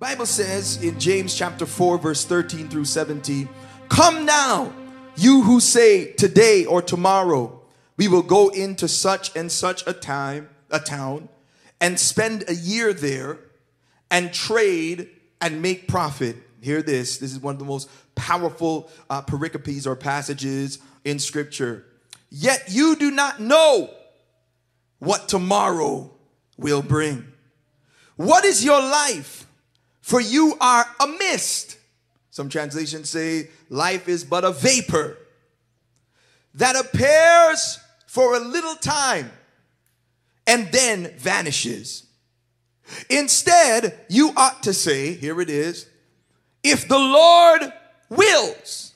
Bible says in James chapter 4 verse 13 through 17, "Come now, you who say today or tomorrow we will go into such and such a time, a town and spend a year there and trade and make profit." Hear this. This is one of the most powerful uh, pericopes or passages in scripture. Yet you do not know what tomorrow will bring. What is your life? For you are a mist. Some translations say life is but a vapor that appears for a little time and then vanishes. Instead, you ought to say, here it is, if the Lord wills.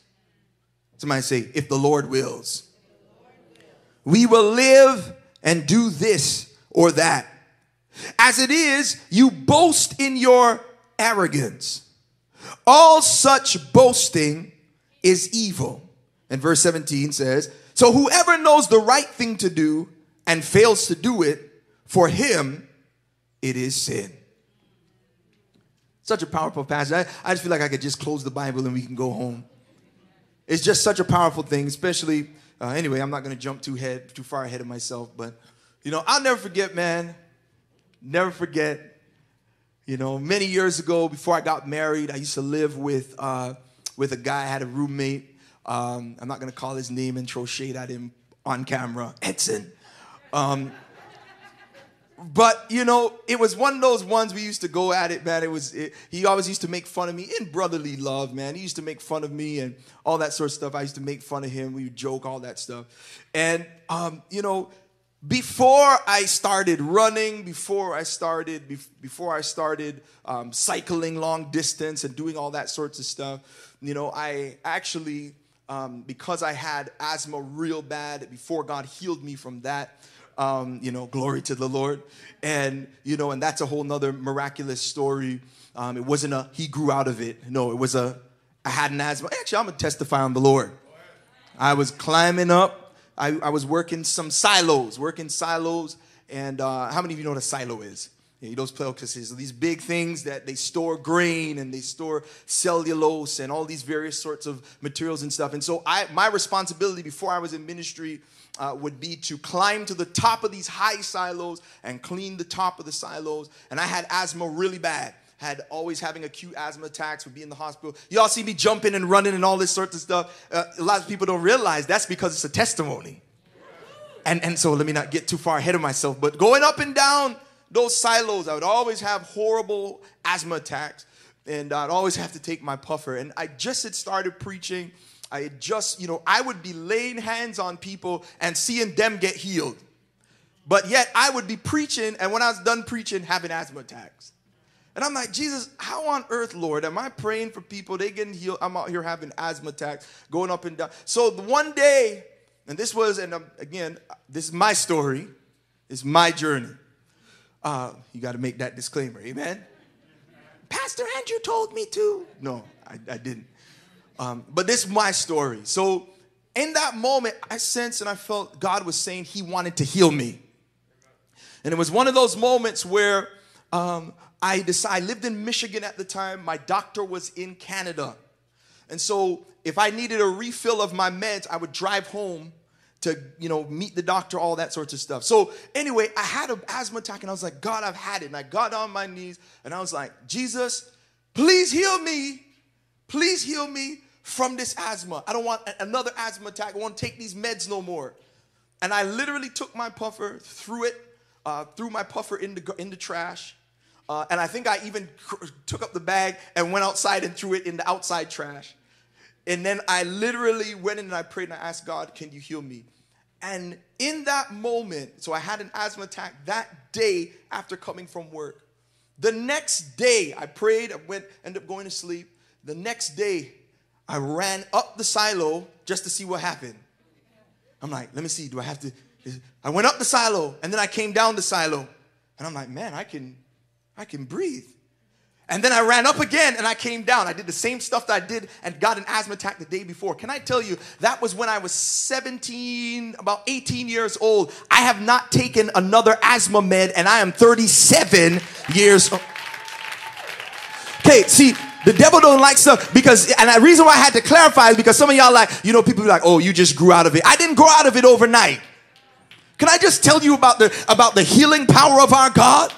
Somebody say, if the Lord wills. We will live and do this or that. As it is, you boast in your arrogance. All such boasting is evil. And verse 17 says, So whoever knows the right thing to do and fails to do it, for him it is sin. Such a powerful passage. I, I just feel like I could just close the Bible and we can go home. It's just such a powerful thing, especially. Uh, anyway, I'm not going to jump too head too far ahead of myself, but you know, I'll never forget, man. Never forget. You know, many years ago, before I got married, I used to live with uh, with a guy. I had a roommate. Um, I'm not to call his name and throw shade at him on camera. Edson. Um, but you know, it was one of those ones we used to go at it, man. It was it, he always used to make fun of me in brotherly love, man. He used to make fun of me and all that sort of stuff. I used to make fun of him. We would joke, all that stuff. And um, you know, before I started running, before I started before I started um, cycling long distance and doing all that sorts of stuff, you know, I actually um, because I had asthma real bad before God healed me from that. Um, you know, glory to the Lord. And, you know, and that's a whole nother miraculous story. Um, it wasn't a, he grew out of it. No, it was a, I had an asthma. Actually, I'm going to testify on the Lord. I was climbing up. I, I was working some silos, working silos. And uh, how many of you know what a silo is? You know, those places, these big things that they store grain and they store cellulose and all these various sorts of materials and stuff. And so I, my responsibility before I was in ministry uh, would be to climb to the top of these high silos and clean the top of the silos. And I had asthma really bad. Had always having acute asthma attacks, would be in the hospital. Y'all see me jumping and running and all this sorts of stuff. Uh, a lot of people don't realize that's because it's a testimony. And, and so let me not get too far ahead of myself, but going up and down those silos, I would always have horrible asthma attacks, and I'd always have to take my puffer. And I just had started preaching I had just, you know, I would be laying hands on people and seeing them get healed. But yet I would be preaching, and when I was done preaching, having asthma attacks. And I'm like, Jesus, how on earth, Lord, am I praying for people? They getting healed. I'm out here having asthma attacks, going up and down. So one day, and this was, and again, this is my story, it's my journey. Uh, you got to make that disclaimer, amen? Pastor Andrew told me to. No, I, I didn't. Um, but this is my story. So in that moment, I sensed and I felt God was saying He wanted to heal me. And it was one of those moments where um, I decided, I lived in Michigan at the time. My doctor was in Canada. And so if I needed a refill of my meds, I would drive home to, you know, meet the doctor, all that sorts of stuff. So anyway, I had an asthma attack and I was like, God, I've had it. And I got on my knees and I was like, Jesus, please heal me. Please heal me from this asthma. I don't want another asthma attack. I want to take these meds no more. And I literally took my puffer, threw it, uh, threw my puffer in the, in the trash. Uh, and I think I even cr- took up the bag and went outside and threw it in the outside trash. And then I literally went in and I prayed and I asked God, Can you heal me? And in that moment, so I had an asthma attack that day after coming from work. The next day, I prayed, I went, ended up going to sleep. The next day, I ran up the silo just to see what happened. I'm like, let me see, do I have to? I went up the silo and then I came down the silo. And I'm like, man, I can, I can breathe. And then I ran up again and I came down. I did the same stuff that I did and got an asthma attack the day before. Can I tell you, that was when I was 17, about 18 years old. I have not taken another asthma med and I am 37 years old. Okay, see, the devil don't like stuff because, and the reason why I had to clarify is because some of y'all like, you know, people be like, oh, you just grew out of it. I didn't grow out of it overnight. Can I just tell you about the about the healing power of our God?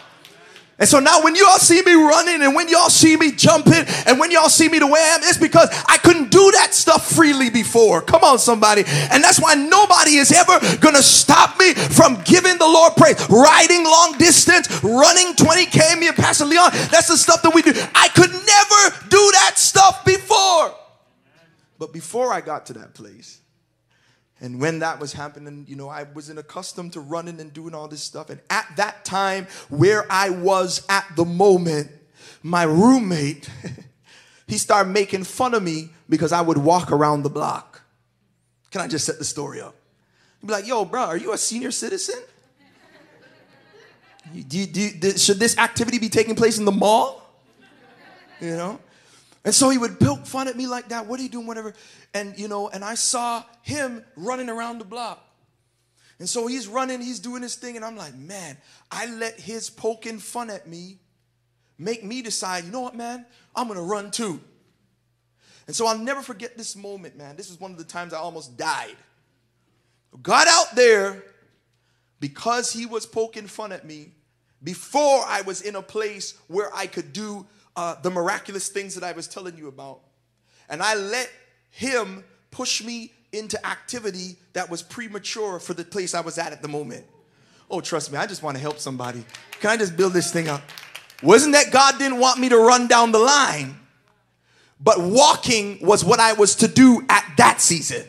And so now when y'all see me running and when y'all see me jumping and when y'all see me the way I am, it's because I couldn't do that stuff freely before. Come on, somebody. And that's why nobody is ever gonna stop me from giving the Lord praise. Riding long distance, running 20K, me and Pastor Leon, that's the stuff that we do. I could never do that stuff before. But before I got to that place, and when that was happening, you know, I wasn't accustomed to running and doing all this stuff. And at that time, where I was at the moment, my roommate, he started making fun of me because I would walk around the block. Can I just set the story up? He'd be like, yo, bro, are you a senior citizen? Do do do, should this activity be taking place in the mall? You know? And so he would poke fun at me like that. What are you doing? Whatever. And you know, and I saw him running around the block. And so he's running, he's doing his thing, and I'm like, man, I let his poking fun at me make me decide, you know what, man, I'm gonna run too. And so I'll never forget this moment, man. This is one of the times I almost died. Got out there because he was poking fun at me before I was in a place where I could do uh, the miraculous things that I was telling you about. And I let him push me into activity that was premature for the place I was at at the moment. Oh, trust me, I just want to help somebody. Can I just build this thing up? Wasn't that God didn't want me to run down the line, but walking was what I was to do at that season.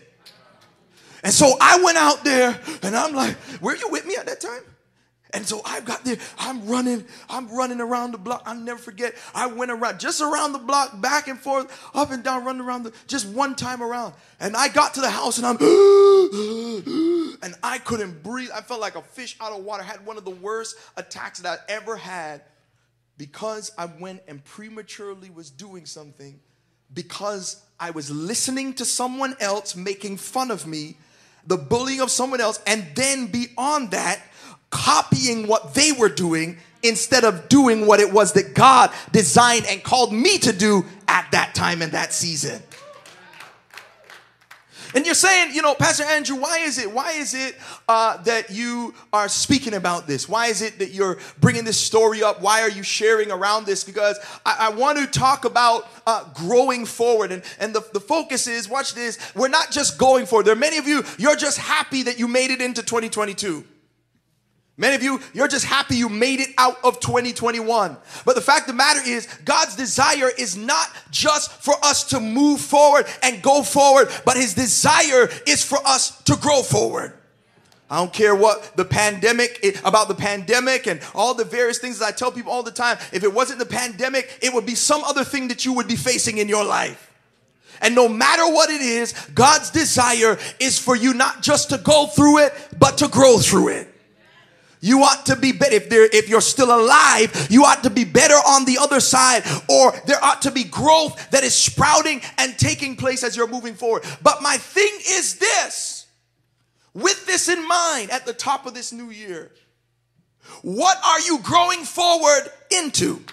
And so I went out there and I'm like, were you with me at that time? And so I've got there, I'm running, I'm running around the block. I'll never forget. I went around just around the block, back and forth, up and down, running around the just one time around. And I got to the house and I'm and I couldn't breathe. I felt like a fish out of water. I had one of the worst attacks that I ever had because I went and prematurely was doing something because I was listening to someone else making fun of me, the bullying of someone else, and then beyond that, copying what they were doing instead of doing what it was that God designed and called me to do at that time and that season. And you're saying, you know, Pastor Andrew, why is it? Why is it uh, that you are speaking about this? Why is it that you're bringing this story up? Why are you sharing around this? Because I, I want to talk about uh, growing forward, and and the, the focus is, watch this. We're not just going forward. There are many of you. You're just happy that you made it into 2022. Many of you, you're just happy you made it out of 2021. But the fact of the matter is, God's desire is not just for us to move forward and go forward, but His desire is for us to grow forward. I don't care what the pandemic, about the pandemic and all the various things that I tell people all the time. If it wasn't the pandemic, it would be some other thing that you would be facing in your life. And no matter what it is, God's desire is for you not just to go through it, but to grow through it. You ought to be better. If, there, if you're still alive, you ought to be better on the other side, or there ought to be growth that is sprouting and taking place as you're moving forward. But my thing is this with this in mind at the top of this new year, what are you growing forward into?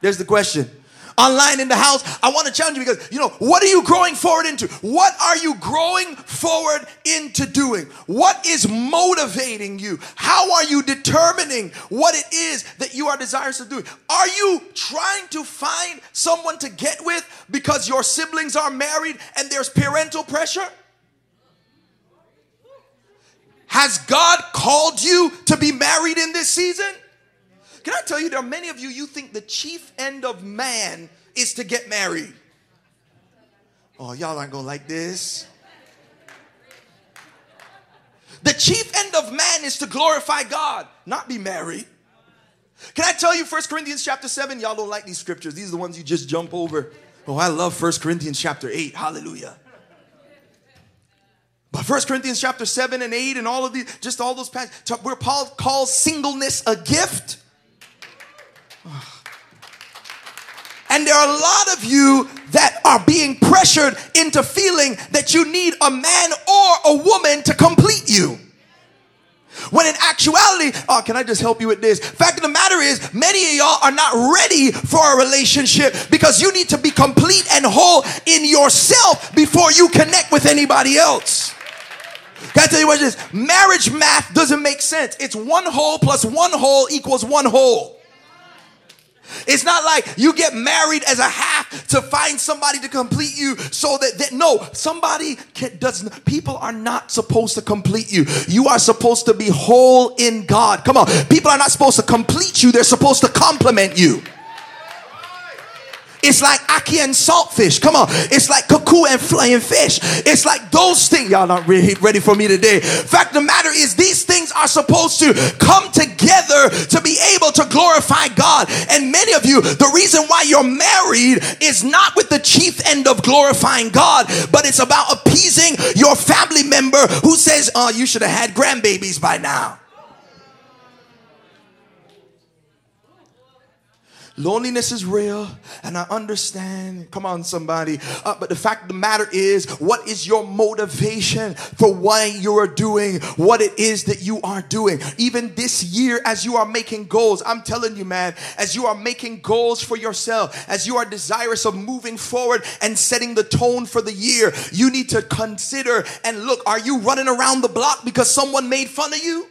There's the question online in the house, I want to challenge you because, you know, what are you growing forward into? What are you growing forward into doing? What is motivating you? How are you determining what it is that you are desirous of doing? Are you trying to find someone to get with because your siblings are married and there's parental pressure? Has God called you to be married in this season? Can I tell you, there are many of you, you think the chief end of man is to get married. Oh, y'all aren't gonna like this. The chief end of man is to glorify God, not be married. Can I tell you 1 Corinthians chapter 7? Y'all don't like these scriptures. These are the ones you just jump over. Oh, I love 1 Corinthians chapter 8. Hallelujah. But 1 Corinthians chapter 7 and 8 and all of these, just all those passages, where Paul calls singleness a gift. And there are a lot of you that are being pressured into feeling that you need a man or a woman to complete you. When in actuality, oh, can I just help you with this? Fact of the matter is, many of y'all are not ready for a relationship because you need to be complete and whole in yourself before you connect with anybody else. Can I tell you what it is? Marriage math doesn't make sense. It's one whole plus one whole equals one hole. It's not like you get married as a half to find somebody to complete you so that, that no, somebody can, does people are not supposed to complete you. You are supposed to be whole in God. Come on. People are not supposed to complete you, they're supposed to complement you. It's like ackee and saltfish. Come on. It's like cou-cou and flying fish. It's like those things. Y'all not ready for me today. Fact the matter is, these things are supposed to come together to be able to glorify God. And many of you, the reason why you're married is not with the chief end of glorifying God, but it's about appeasing your family member who says, Oh, you should have had grandbabies by now. Loneliness is real, and I understand. Come on, somebody. Uh, but the fact of the matter is, what is your motivation for why you are doing what it is that you are doing? Even this year, as you are making goals, I'm telling you, man, as you are making goals for yourself, as you are desirous of moving forward and setting the tone for the year, you need to consider and look are you running around the block because someone made fun of you?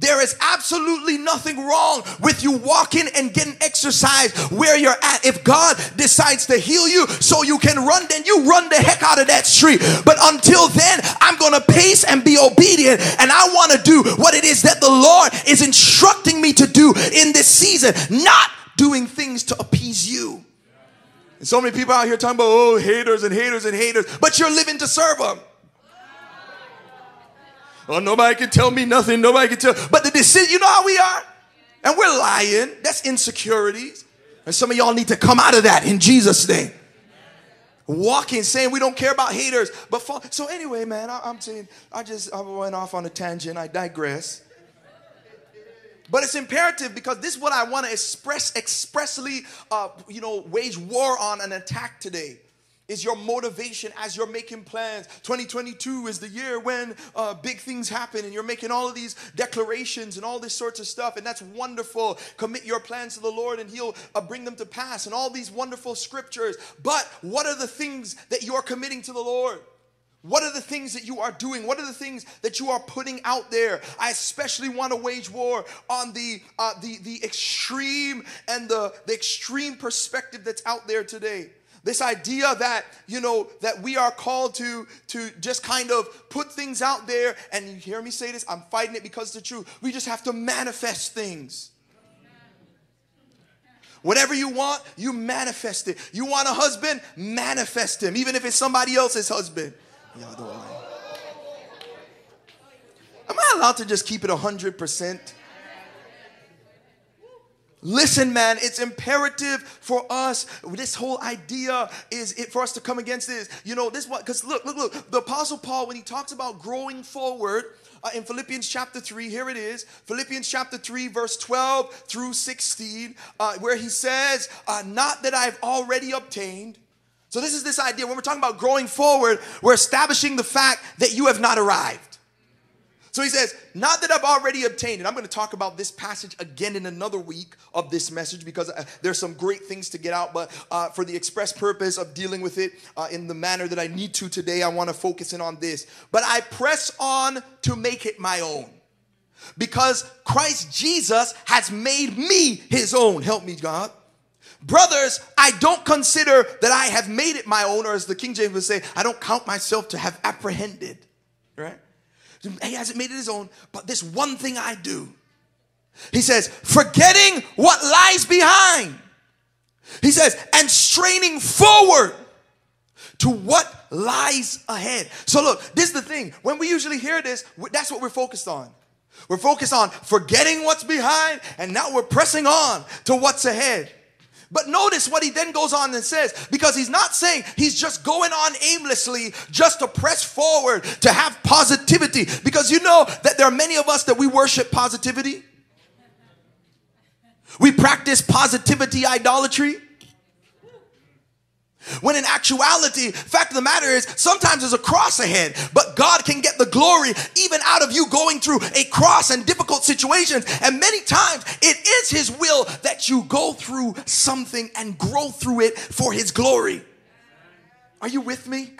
There is absolutely nothing wrong with you walking and getting exercise where you're at. If God decides to heal you so you can run, then you run the heck out of that street. But until then, I'm going to pace and be obedient. And I want to do what it is that the Lord is instructing me to do in this season, not doing things to appease you. And so many people out here talking about, oh, haters and haters and haters, but you're living to serve them. Oh, nobody can tell me nothing. Nobody can tell. But the decision, you know how we are? And we're lying. That's insecurities. And some of y'all need to come out of that in Jesus' name. Walking, saying we don't care about haters, but fall. so anyway, man, I, am saying I just I went off on a tangent. I digress. But it's imperative because this is what I want to express expressly, uh, you know, wage war on an attack today is your motivation as you're making plans. 2022 is the year when uh, big things happen and you're making all of these declarations and all this sorts of stuff, and that's wonderful. Commit your plans to the Lord and He'll uh, bring them to pass, and all these wonderful scriptures. But what are the things that you're committing to the Lord? What are the things that you are doing? What are the things that you are putting out there? I especially want to wage war on the uh, the the extreme and the the extreme perspective that's out there today. This idea that, you know, that we are called to, to just kind of put things out there, and you hear me say this, I'm fighting it because it's the truth. We just have to manifest things. Whatever you want, you manifest it. You want a husband, manifest him, even if it's somebody else's husband. Y'all don't. Am I allowed to just keep it 100%? Listen, man, it's imperative for us. This whole idea is it for us to come against this. You know, this what because look, look, look. The apostle Paul, when he talks about growing forward, uh, in Philippians chapter 3, here it is Philippians chapter 3, verse 12 through 16, uh, where he says, uh, Not that I've already obtained. So, this is this idea when we're talking about growing forward, we're establishing the fact that you have not arrived. So he says, Not that I've already obtained it. I'm going to talk about this passage again in another week of this message because uh, there's some great things to get out. But uh, for the express purpose of dealing with it uh, in the manner that I need to today, I want to focus in on this. But I press on to make it my own because Christ Jesus has made me his own. Help me, God. Brothers, I don't consider that I have made it my own, or as the King James would say, I don't count myself to have apprehended. Right? He hasn't made it his own, but this one thing I do. He says, forgetting what lies behind. He says, and straining forward to what lies ahead. So, look, this is the thing. When we usually hear this, that's what we're focused on. We're focused on forgetting what's behind, and now we're pressing on to what's ahead. But notice what he then goes on and says, because he's not saying he's just going on aimlessly just to press forward, to have positivity. Because you know that there are many of us that we worship positivity. We practice positivity idolatry. When in actuality, fact of the matter is, sometimes there's a cross ahead, but God can get glory even out of you going through a cross and difficult situations. And many times it is His will that you go through something and grow through it for His glory. Are you with me?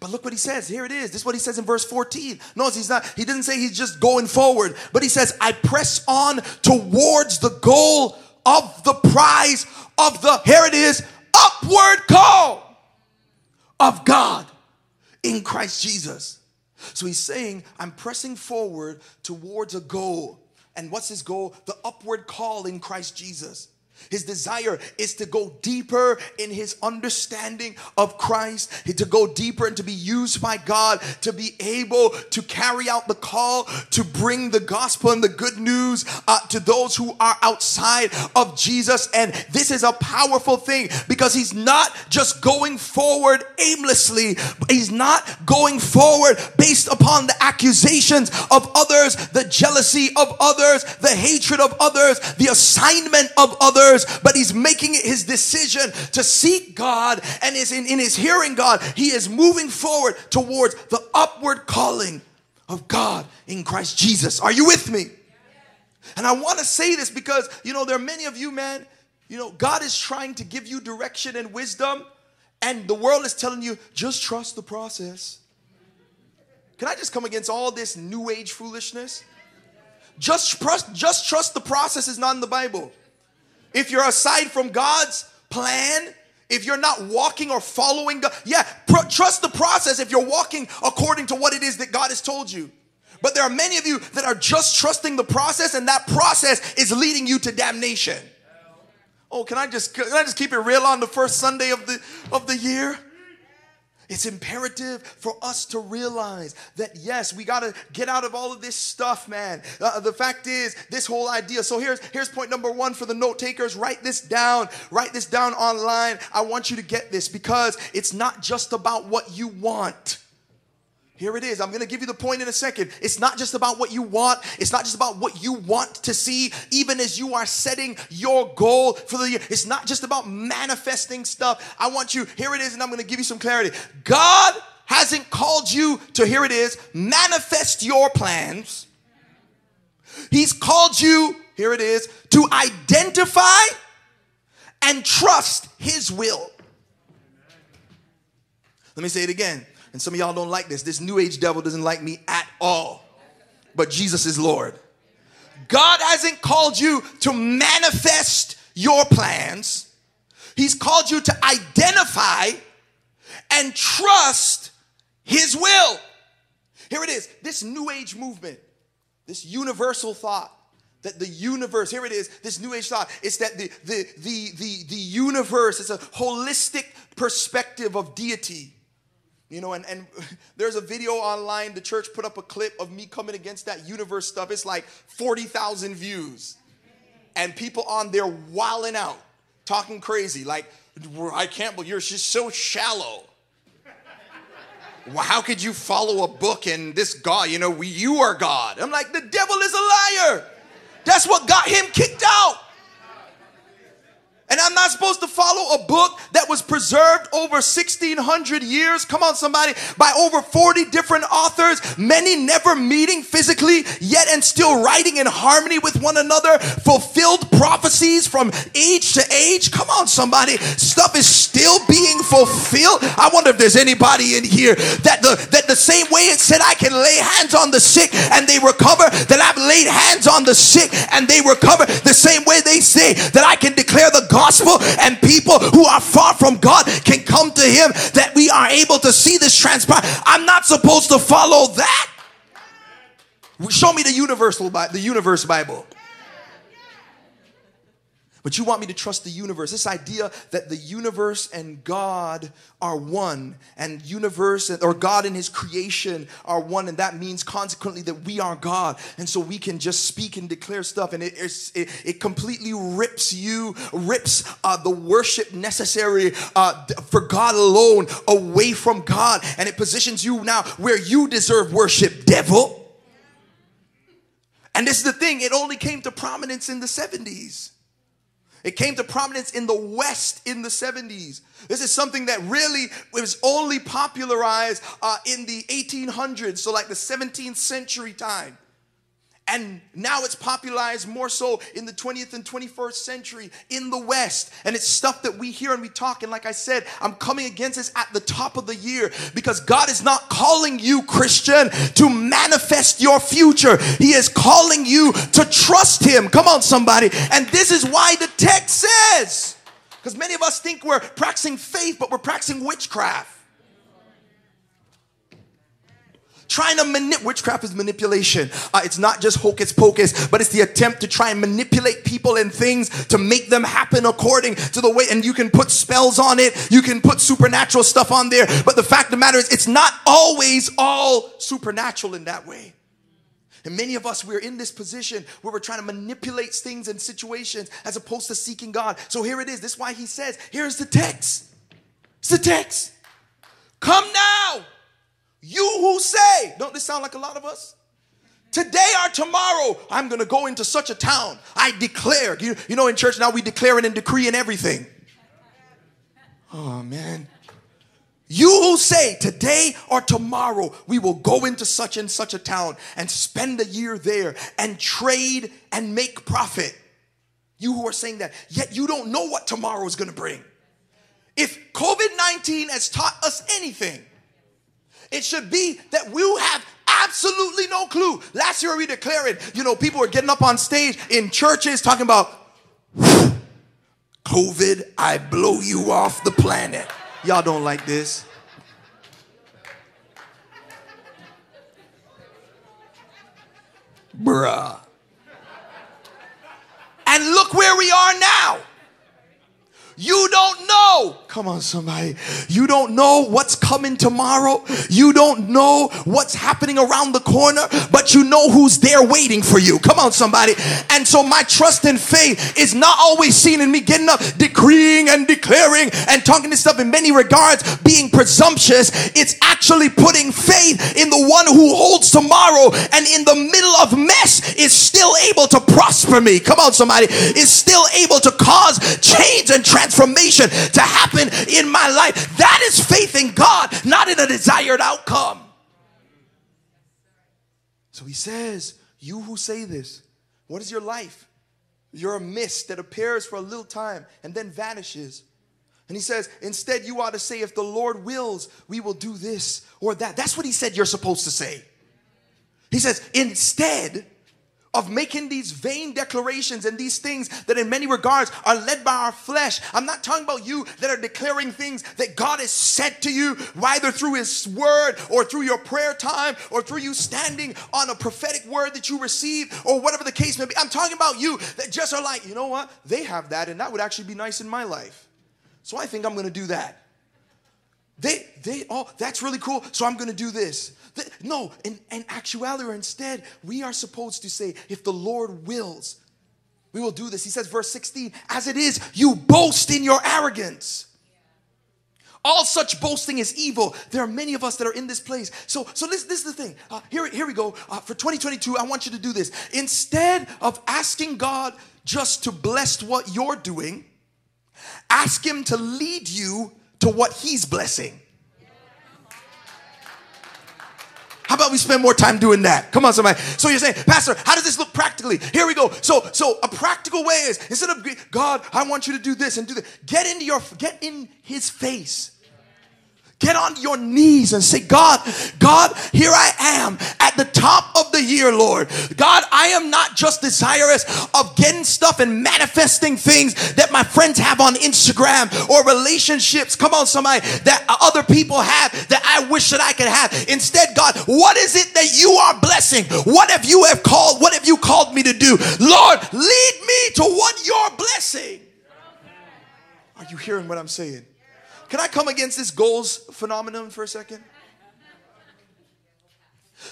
But look what he says. Here it is. This is what he says in verse 14. No, he's not, he didn't say he's just going forward, but he says, I press on towards the goal of the prize of the, here it is, upward call of God in Christ Jesus. So he's saying, I'm pressing forward towards a goal. And what's his goal? The upward call in Christ Jesus. His desire is to go deeper in his understanding of Christ, to go deeper and to be used by God, to be able to carry out the call to bring the gospel and the good news uh, to those who are outside of Jesus. And this is a powerful thing because he's not just going forward aimlessly, he's not going forward based upon the accusations of others, the jealousy of others, the hatred of others, the assignment of others but he's making it his decision to seek God and is in, in his hearing God, he is moving forward towards the upward calling of God in Christ Jesus. Are you with me? And I want to say this because, you know, there are many of you, man, you know, God is trying to give you direction and wisdom, and the world is telling you, just trust the process. Can I just come against all this new age foolishness? Just trust, just trust the process is not in the Bible. If you're aside from God's plan, if you're not walking or following God, yeah, pr- trust the process if you're walking according to what it is that God has told you. But there are many of you that are just trusting the process, and that process is leading you to damnation. Oh, can I just can I just keep it real on the first Sunday of the of the year? It's imperative for us to realize that yes, we got to get out of all of this stuff, man. Uh, the fact is, this whole idea. So here's here's point number one for the note takers. Write this down. Write this down online. I want you to get this because it's not just about what you want. Here it is. I'm going to give you the point in a second. It's not just about what you want. It's not just about what you want to see, even as you are setting your goal for the year. It's not just about manifesting stuff. I want you, here it is, and I'm going to give you some clarity. God hasn't called you to, here it is, manifest your plans. He's called you, here it is, to identify and trust His will. Let me say it again. And some of y'all don't like this. This new age devil doesn't like me at all. But Jesus is Lord. God hasn't called you to manifest your plans, He's called you to identify and trust His will. Here it is this new age movement, this universal thought that the universe here it is this new age thought it's that the the the the, the universe is a holistic perspective of deity you know, and, and there's a video online, the church put up a clip of me coming against that universe stuff. It's like 40,000 views. And people on there wilding out, talking crazy, like, I can't believe you're just so shallow. How could you follow a book and this God, you know, we, you are God? I'm like, the devil is a liar. That's what got him kicked out. And I'm not supposed to follow a book that was preserved over 1600 years. Come on, somebody, by over 40 different authors, many never meeting physically, yet and still writing in harmony with one another, fulfilled prophecies from age to age. Come on, somebody, stuff is still being fulfilled. I wonder if there's anybody in here that the that the same way it said I can lay hands on the sick and they recover, that I've laid hands on the sick and they recover, the same way they say that I can declare the gospel and people who are far from God can come to Him, that we are able to see this transpire. I'm not supposed to follow that. Show me the universal, the universe Bible. But you want me to trust the universe. This idea that the universe and God are one, and universe or God and his creation are one, and that means consequently that we are God. And so we can just speak and declare stuff, and it, it, it completely rips you, rips uh, the worship necessary uh, for God alone away from God, and it positions you now where you deserve worship, devil. And this is the thing, it only came to prominence in the 70s. It came to prominence in the West in the 70s. This is something that really was only popularized uh, in the 1800s, so like the 17th century time. And now it's popularized more so in the 20th and 21st century in the West. And it's stuff that we hear and we talk. And like I said, I'm coming against this at the top of the year because God is not calling you, Christian, to manifest your future. He is calling you to trust Him. Come on, somebody. And this is why the text says, because many of us think we're practicing faith, but we're practicing witchcraft. Trying to manipulate. Witchcraft is manipulation. Uh, it's not just hocus pocus, but it's the attempt to try and manipulate people and things to make them happen according to the way. And you can put spells on it, you can put supernatural stuff on there. But the fact of the matter is, it's not always all supernatural in that way. And many of us, we're in this position where we're trying to manipulate things and situations as opposed to seeking God. So here it is. This is why he says, here's the text. It's the text. Come now. You who say, don't this sound like a lot of us? Today or tomorrow, I'm to go into such a town. I declare. You, you know, in church now we declare it and decree and everything. Oh, man. You who say today or tomorrow we will go into such and such a town and spend a year there and trade and make profit. You who are saying that, yet you don't know what tomorrow is to bring. If COVID 19 has taught us anything, it should be that we have absolutely no clue. Last year we declared, it, you know, people were getting up on stage in churches talking about COVID, I blow you off the planet. Y'all don't like this. Bruh. And look where we are now. You don't know. Come on, somebody. You don't know what's coming tomorrow. You don't know what's happening around the corner, but you know who's there waiting for you. Come on, somebody. And so my trust and faith is not always seen in me getting up, decreeing and declaring and talking this stuff in many regards, being presumptuous. It's actually putting faith in the one who holds tomorrow and in the middle of mess is still able to prosper me. Come on, somebody. Is still able to cause change and transformation transformation to happen in my life. That is faith in God, not in a desired outcome. So he says, You who say this, what is your life? You're a mist that appears for a little time and then vanishes. And he says, instead, you ought to say, if the Lord wills, we will do this or that. That's what he said you're supposed to say. He says, instead, of making these vain declarations and these things that in many regards are led by our flesh. I'm not talking about you that are declaring things that God has said to you, either through his word or through your prayer time or through you standing on a prophetic word that you received or whatever the case may be. I'm talking about you that just are like, you know what? They have that and that would actually be nice in my life. So I think I'm going to do that. They, they, oh, that's really cool. So I'm to do this. No, in, in actuality, or instead, we are supposed to say, if the Lord wills, we will do this. He says, verse 16, as it is, you boast in your arrogance. All such boasting is evil. There are many of us that are in this place. So, so this, this is the thing. Uh, here, here we go. Uh, for 2022, I want you to do this. Instead of asking God just to bless what you're doing, ask Him to lead you to what He's blessing. How about we spend more time doing that? Come on, somebody. So you're saying, Pastor, how does this look practically? Here we go. So, so a practical way is instead of God, I want you to do this and do that. Get into your, get in His face Get on your knees and say, God, God, here I am at the top of the year, Lord. God, I am not just desirous of getting stuff and manifesting things that my friends have on Instagram or relationships. Come on, somebody that other people have that I wish that I could have. Instead, God, what is it that you are blessing? What have you have called? What have you called me to do? Lord, lead me to what you're blessing. Are you hearing what I'm saying? Can I come against this goals phenomenon for a second?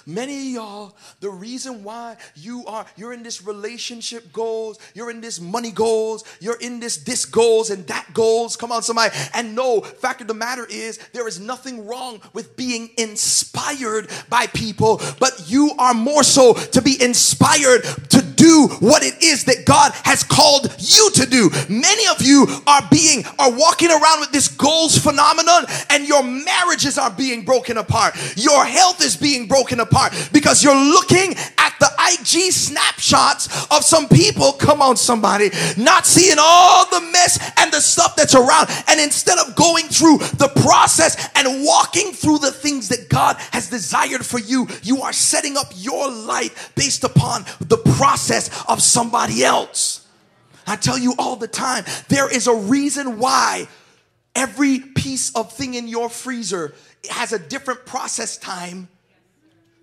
Many of y'all, the reason why you are you're in this relationship goals, you're in this money goals, you're in this this goals and that goals. Come on, somebody. And no, fact of the matter is there is nothing wrong with being inspired by people, but you are more so to be inspired to do what it is that God has called you to do. Many of you are being are walking around with this goals phenomenon and your marriages are being broken apart. Your health is being broken apart because you're looking the IG snapshots of some people, come on somebody, not seeing all the mess and the stuff that's around. And instead of going through the process and walking through the things that God has desired for you, you are setting up your life based upon the process of somebody else. I tell you all the time, there is a reason why every piece of thing in your freezer has a different process time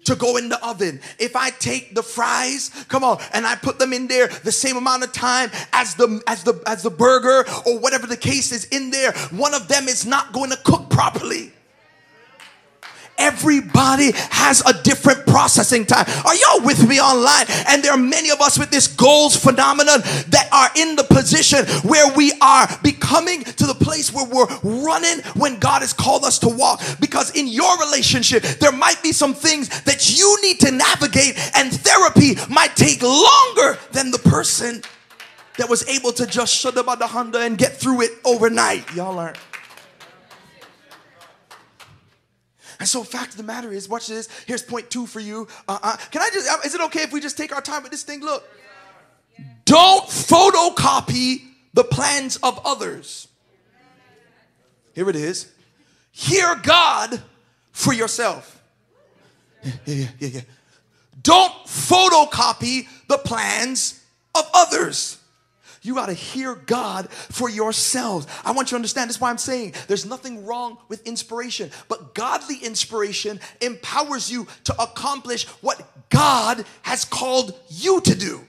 to go in the oven. If I take the fries, come on, and I put them in there the same amount of time as the as the as the burger or whatever the case is in there, one of them is not going to cook properly. Everybody has a different processing time. Are y'all with me online? And there are many of us with this goals phenomenon that are in the position where we are becoming to the place where we're running when God has called us to walk. Because in your relationship, there might be some things that you need to navigate, and therapy might take longer than the person that was able to just shut up the Honda and get through it overnight. Y'all aren't. And so, fact of the matter is, watch this. Here's point two for you. Uh, uh, can I just? Uh, is it okay if we just take our time with this thing? Look, don't photocopy the plans of others. Here it is. Hear God for yourself. Yeah, yeah, yeah, yeah. Don't photocopy the plans of others. You got to hear God for yourselves. I want you to understand this is why I'm saying there's nothing wrong with inspiration, but godly inspiration empowers you to accomplish what God has called you to do.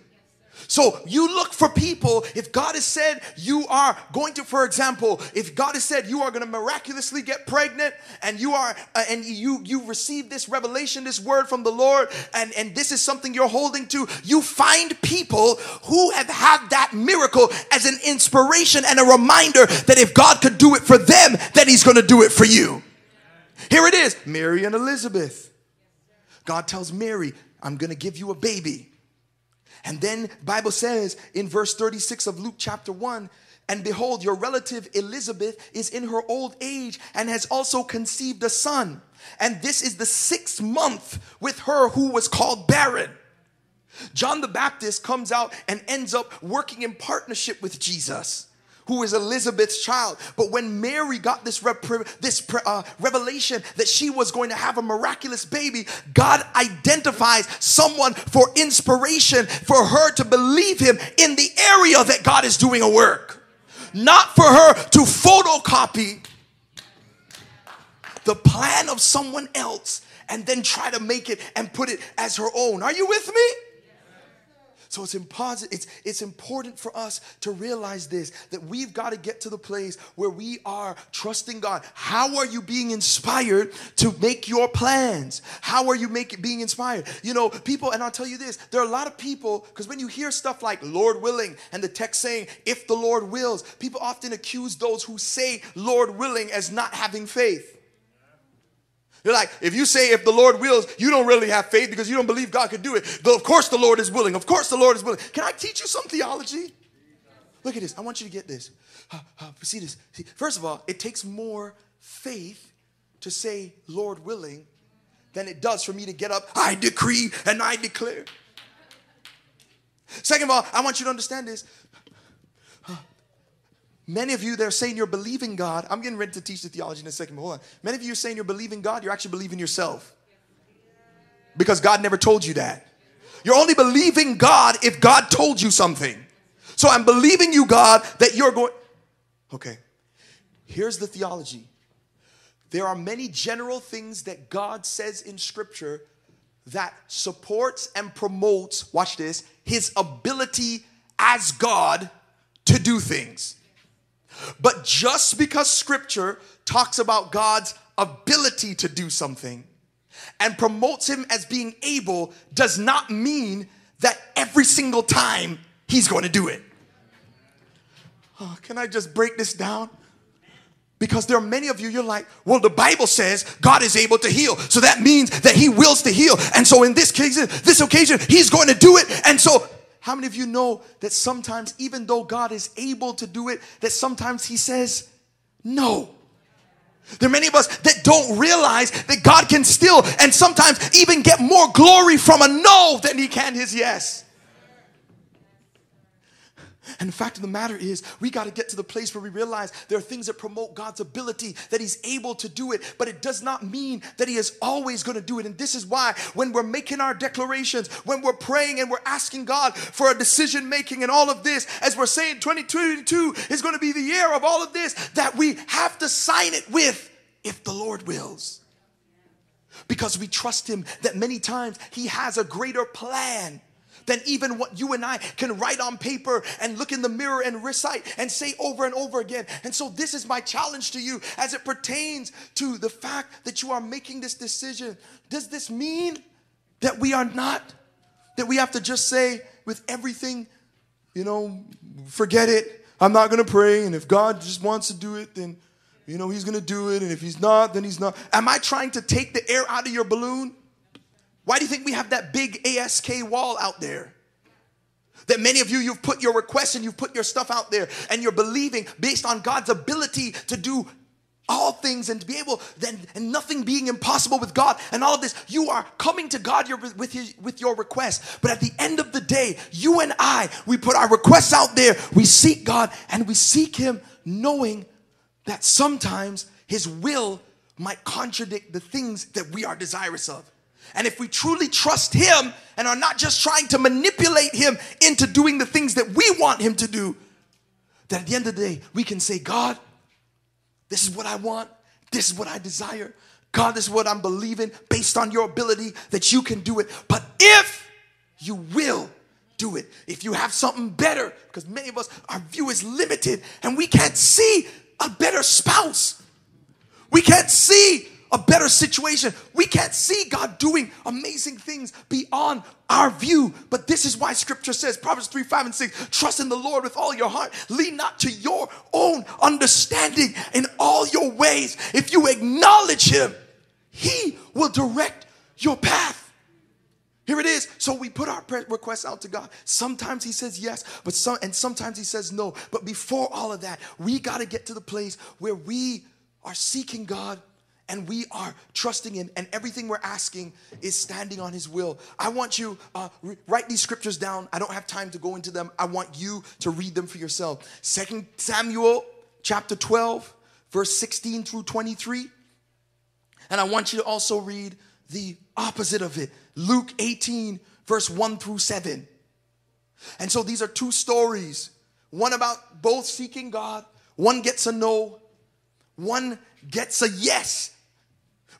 So you look for people. If God has said you are going to, for example, if God has said you are going to miraculously get pregnant, and you are, uh, and you you receive this revelation, this word from the Lord, and and this is something you're holding to, you find people who have had that miracle as an inspiration and a reminder that if God could do it for them, then He's going to do it for you. Here it is, Mary and Elizabeth. God tells Mary, "I'm going to give you a baby." And then Bible says in verse 36 of Luke chapter 1, and behold, your relative Elizabeth is in her old age and has also conceived a son. And this is the sixth month with her who was called barren. John the Baptist comes out and ends up working in partnership with Jesus who is Elizabeth's child. But when Mary got this, rep- this uh, revelation that she was going to have a miraculous baby, God identifies someone for inspiration for her to believe him in the area that God is doing a work. Not for her to photocopy the plan of someone else and then try to make it and put it as her own. Are you with me? So it's, impossible, it's, it's important for us to realize this that we've got to get to the place where we are trusting God. How are you being inspired to make your plans? How are you being inspired? You know, people, and I'll tell you this there are a lot of people, because when you hear stuff like Lord willing and the text saying, if the Lord wills, people often accuse those who say Lord willing as not having faith. You're like, if you say if the Lord wills, you don't really have faith because you don't believe God could do it. Though of course the Lord is willing. Of course the Lord is willing. Can I teach you some theology? Look at this. I want you to get this. Uh, uh, see this. See, first of all, it takes more faith to say Lord willing than it does for me to get up, I decree and I declare. Second of all, I want you to understand this. Many of you that are saying you're believing God, I'm getting ready to teach the theology in a second, but hold on. Many of you are saying you're believing God, you're actually believing yourself. Because God never told you that. You're only believing God if God told you something. So I'm believing you, God, that you're going. Okay, here's the theology. There are many general things that God says in Scripture that supports and promotes, watch this, his ability as God to do things. But just because scripture talks about God's ability to do something and promotes him as being able does not mean that every single time he's going to do it. Oh, can I just break this down? Because there are many of you, you're like, well, the Bible says God is able to heal. So that means that He wills to heal. And so in this case, this occasion, He's going to do it. And so how many of you know that sometimes, even though God is able to do it, that sometimes He says no? There are many of us that don't realize that God can still and sometimes even get more glory from a no than He can His yes. And the fact of the matter is, we got to get to the place where we realize there are things that promote God's ability, that He's able to do it, but it does not mean that He is always going to do it. And this is why, when we're making our declarations, when we're praying and we're asking God for a decision making and all of this, as we're saying 2022 is going to be the year of all of this, that we have to sign it with, if the Lord wills. Because we trust Him that many times He has a greater plan than even what you and I can write on paper and look in the mirror and recite and say over and over again. And so, this is my challenge to you as it pertains to the fact that you are making this decision. Does this mean that we are not, that we have to just say with everything, you know, forget it, I'm not gonna pray, and if God just wants to do it, then you know, he's gonna do it, and if he's not, then he's not. Am I trying to take the air out of your balloon? Why do you think we have that big ASK wall out there? That many of you, you've put your requests and you've put your stuff out there and you're believing based on God's ability to do all things and to be able then and nothing being impossible with God and all of this. You are coming to God with his, with your request. But at the end of the day you and I we put our requests out there. We seek God and we seek him knowing that sometimes his will might contradict the things that we are desirous of and if we truly trust Him and are not just trying to manipulate Him into doing the things that we want Him to do, that at the end of the day, we can say, God, this is what I want, this is what I desire. God, this is what I'm believing based on your ability that you can do it. But if you will do it, if you have something better, because many of us, our view is limited and we can't see a better spouse. We can't see a better situation. We can't see God doing amazing things beyond our view. But this is why scripture says, Proverbs 3 5 and 6, trust in the Lord with all your heart. Lean not to your own understanding in all your ways. If you acknowledge Him, He will direct your path. Here it is. So we put our requests out to God. Sometimes He says yes, but some and sometimes He says no. But before all of that, we got to get to the place where we are seeking God and we are trusting him and everything we're asking is standing on his will. I want you uh, re- write these scriptures down. I don't have time to go into them. I want you to read them for yourself. Second samuel chapter 12 verse 16 through 23 and i want you to also read the opposite of it. Luke 18 verse 1 through 7 and so these are two stories. One about both seeking god. One gets a no one gets a yes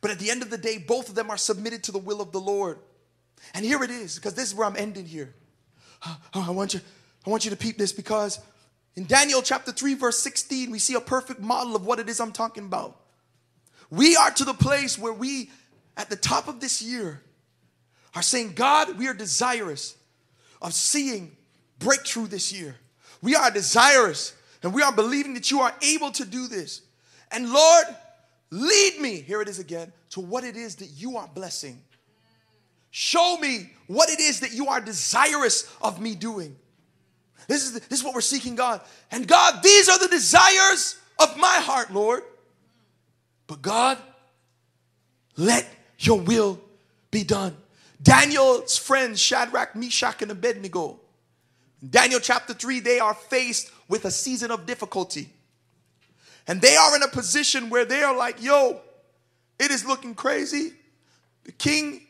but at the end of the day, both of them are submitted to the will of the Lord. And here it is, because this is where I'm ending here. I want you, I want you to peep this because in Daniel chapter 3, verse 16, we see a perfect model of what it is I'm talking about. We are to the place where we, at the top of this year, are saying, God, we are desirous of seeing breakthrough this year. We are desirous and we are believing that you are able to do this. And Lord, Lead me, here it is again, to what it is that you are blessing. Show me what it is that you are desirous of me doing. This is, the, this is what we're seeking, God. And God, these are the desires of my heart, Lord. But God, let your will be done. Daniel's friends, Shadrach, Meshach, and Abednego. Daniel chapter 3, they are faced with a season of difficulty. And they are in a position where they are like, yo, it is looking crazy. The king,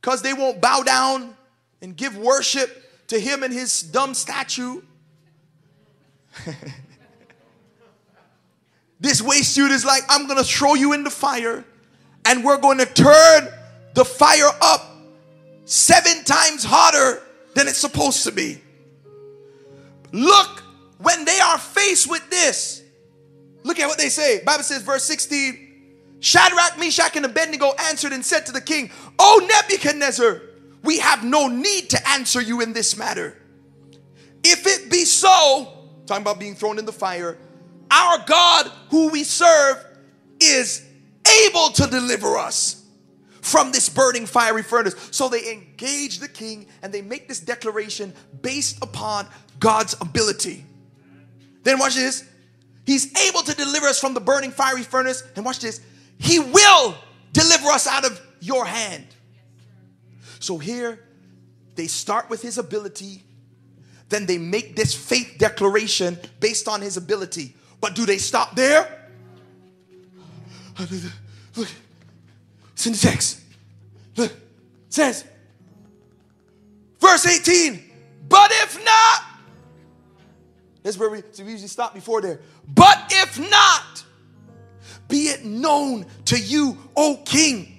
because they won't bow down and give worship to him and his dumb statue. this waste suit is like, I'm gonna throw you in the fire and we're going to turn the fire up seven times hotter than it's supposed to be. Look, when they are faced with this, Look at what they say. Bible says, verse 16 Shadrach, Meshach, and Abednego answered and said to the king, O Nebuchadnezzar, we have no need to answer you in this matter. If it be so, talking about being thrown in the fire, our God who we serve is able to deliver us from this burning fiery furnace. So they engage the king and they make this declaration based upon God's ability. Then watch this. He's able to deliver us from the burning fiery furnace. And watch this. He will deliver us out of your hand. So here they start with his ability, then they make this faith declaration based on his ability. But do they stop there? Look, it's in the text. Look, it says, verse 18, but if not, that's where we, so we usually stop before there. But if not, be it known to you, O King,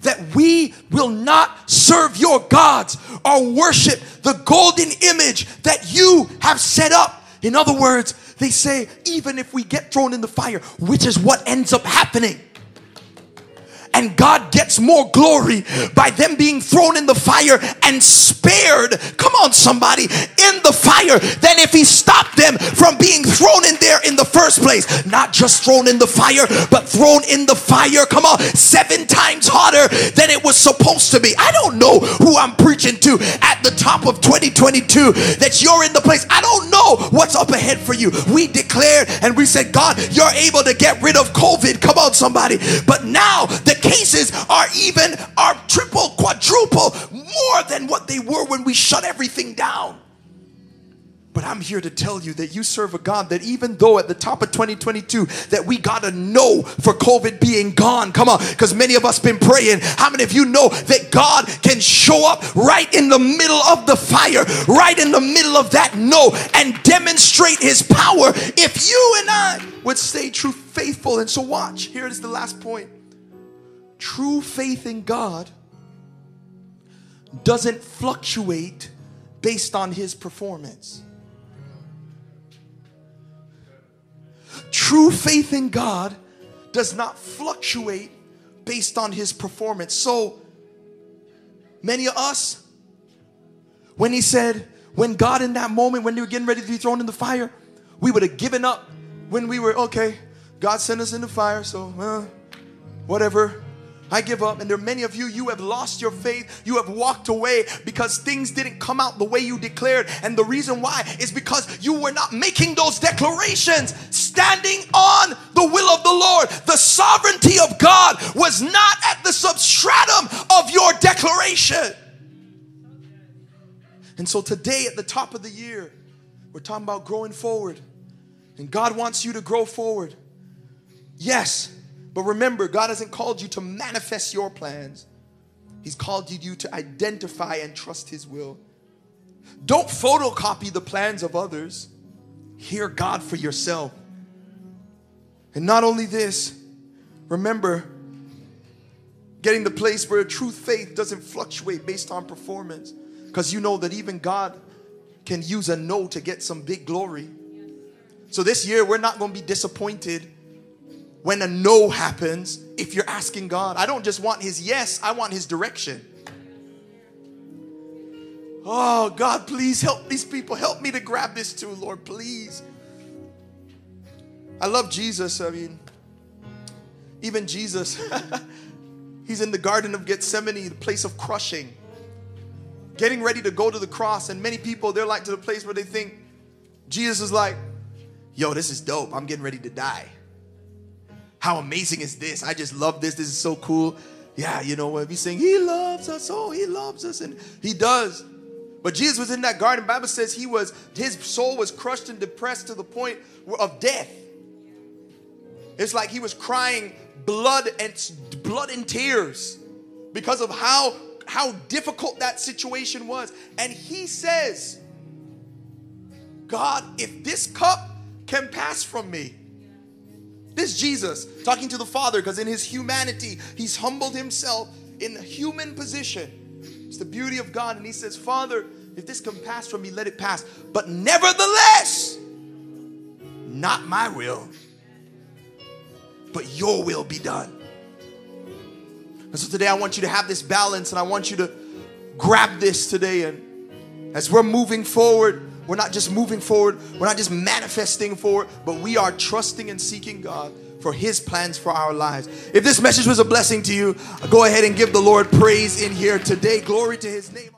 that we will not serve your gods or worship the golden image that you have set up. In other words, they say, even if we get thrown in the fire, which is what ends up happening and God gets more glory by them being thrown in the fire and spared. Come on, somebody, in the fire than if He stopped them from being thrown in there in the first place. Not just thrown in the fire, but thrown in the fire. Come on, seven times hotter than it was supposed to be. I don't know who I'm preaching to at the top of 2022 that you're in the place. I don't know what's up ahead for you. We declared and we said, God, you're able to get rid of COVID. Come on, somebody. But now the cases are even are triple, quadruple more than what they were when we shut everything down. But I'm here to tell you that you serve a God that even though at the top of 2022 that we got to know for COVID being gone. Come on, because many of us been praying. How many of you know that God can show up right in the middle of the fire, right in the middle of that no, and demonstrate his power if you and I would stay true faithful. And so watch, here is the last point. True faith in God doesn't fluctuate based on his performance. True faith in God does not fluctuate based on his performance. So many of us, when he said, when God in that moment, when they were getting ready to be thrown in the fire, we would have given up when we were, okay, God sent us in the fire, so uh, whatever. I give up. And there are many of you, you have lost your faith. You have walked away because things didn't come out the way you declared. And the reason why is because you were not making those declarations, standing on the will of the Lord. The sovereignty of God was not at the substratum of your declaration. And so today, at the top of the year, we're talking about growing forward. And God wants you to grow forward. Yes, but remember, God hasn't called you to manifest your plans, He's called you to identify and trust His will. Don't photocopy the plans of others, hear God for yourself. And not only this, remember, getting the place where true faith doesn't fluctuate based on performance. Because you know that even God can use a no to get some big glory. So this year, we're not going to be disappointed when a no happens if you're asking God. I don't just want his yes, I want his direction. Oh, God, please help these people. Help me to grab this too, Lord, please. I love Jesus. I mean, even Jesus, he's in the Garden of Gethsemane, the place of crushing, getting ready to go to the cross. And many people, they're like to the place where they think Jesus is like, yo, this is dope. I'm getting ready to die. How amazing is this? I just love this. This is so cool. Yeah, you know, we sing, He loves us, oh, He loves us, and He does. But Jesus was in that garden. Bible says he was, his soul was crushed and depressed to the point of death. It's like he was crying blood and blood and tears because of how how difficult that situation was. And he says, God, if this cup can pass from me, this Jesus talking to the Father because in his humanity, he's humbled himself in a human position. It's the beauty of God. And he says, Father, if this can pass from me, let it pass. But nevertheless, not my will, but your will be done. And so today I want you to have this balance and I want you to grab this today. And as we're moving forward, we're not just moving forward, we're not just manifesting forward, but we are trusting and seeking God for His plans for our lives. If this message was a blessing to you, go ahead and give the Lord praise in here today. Glory to His name.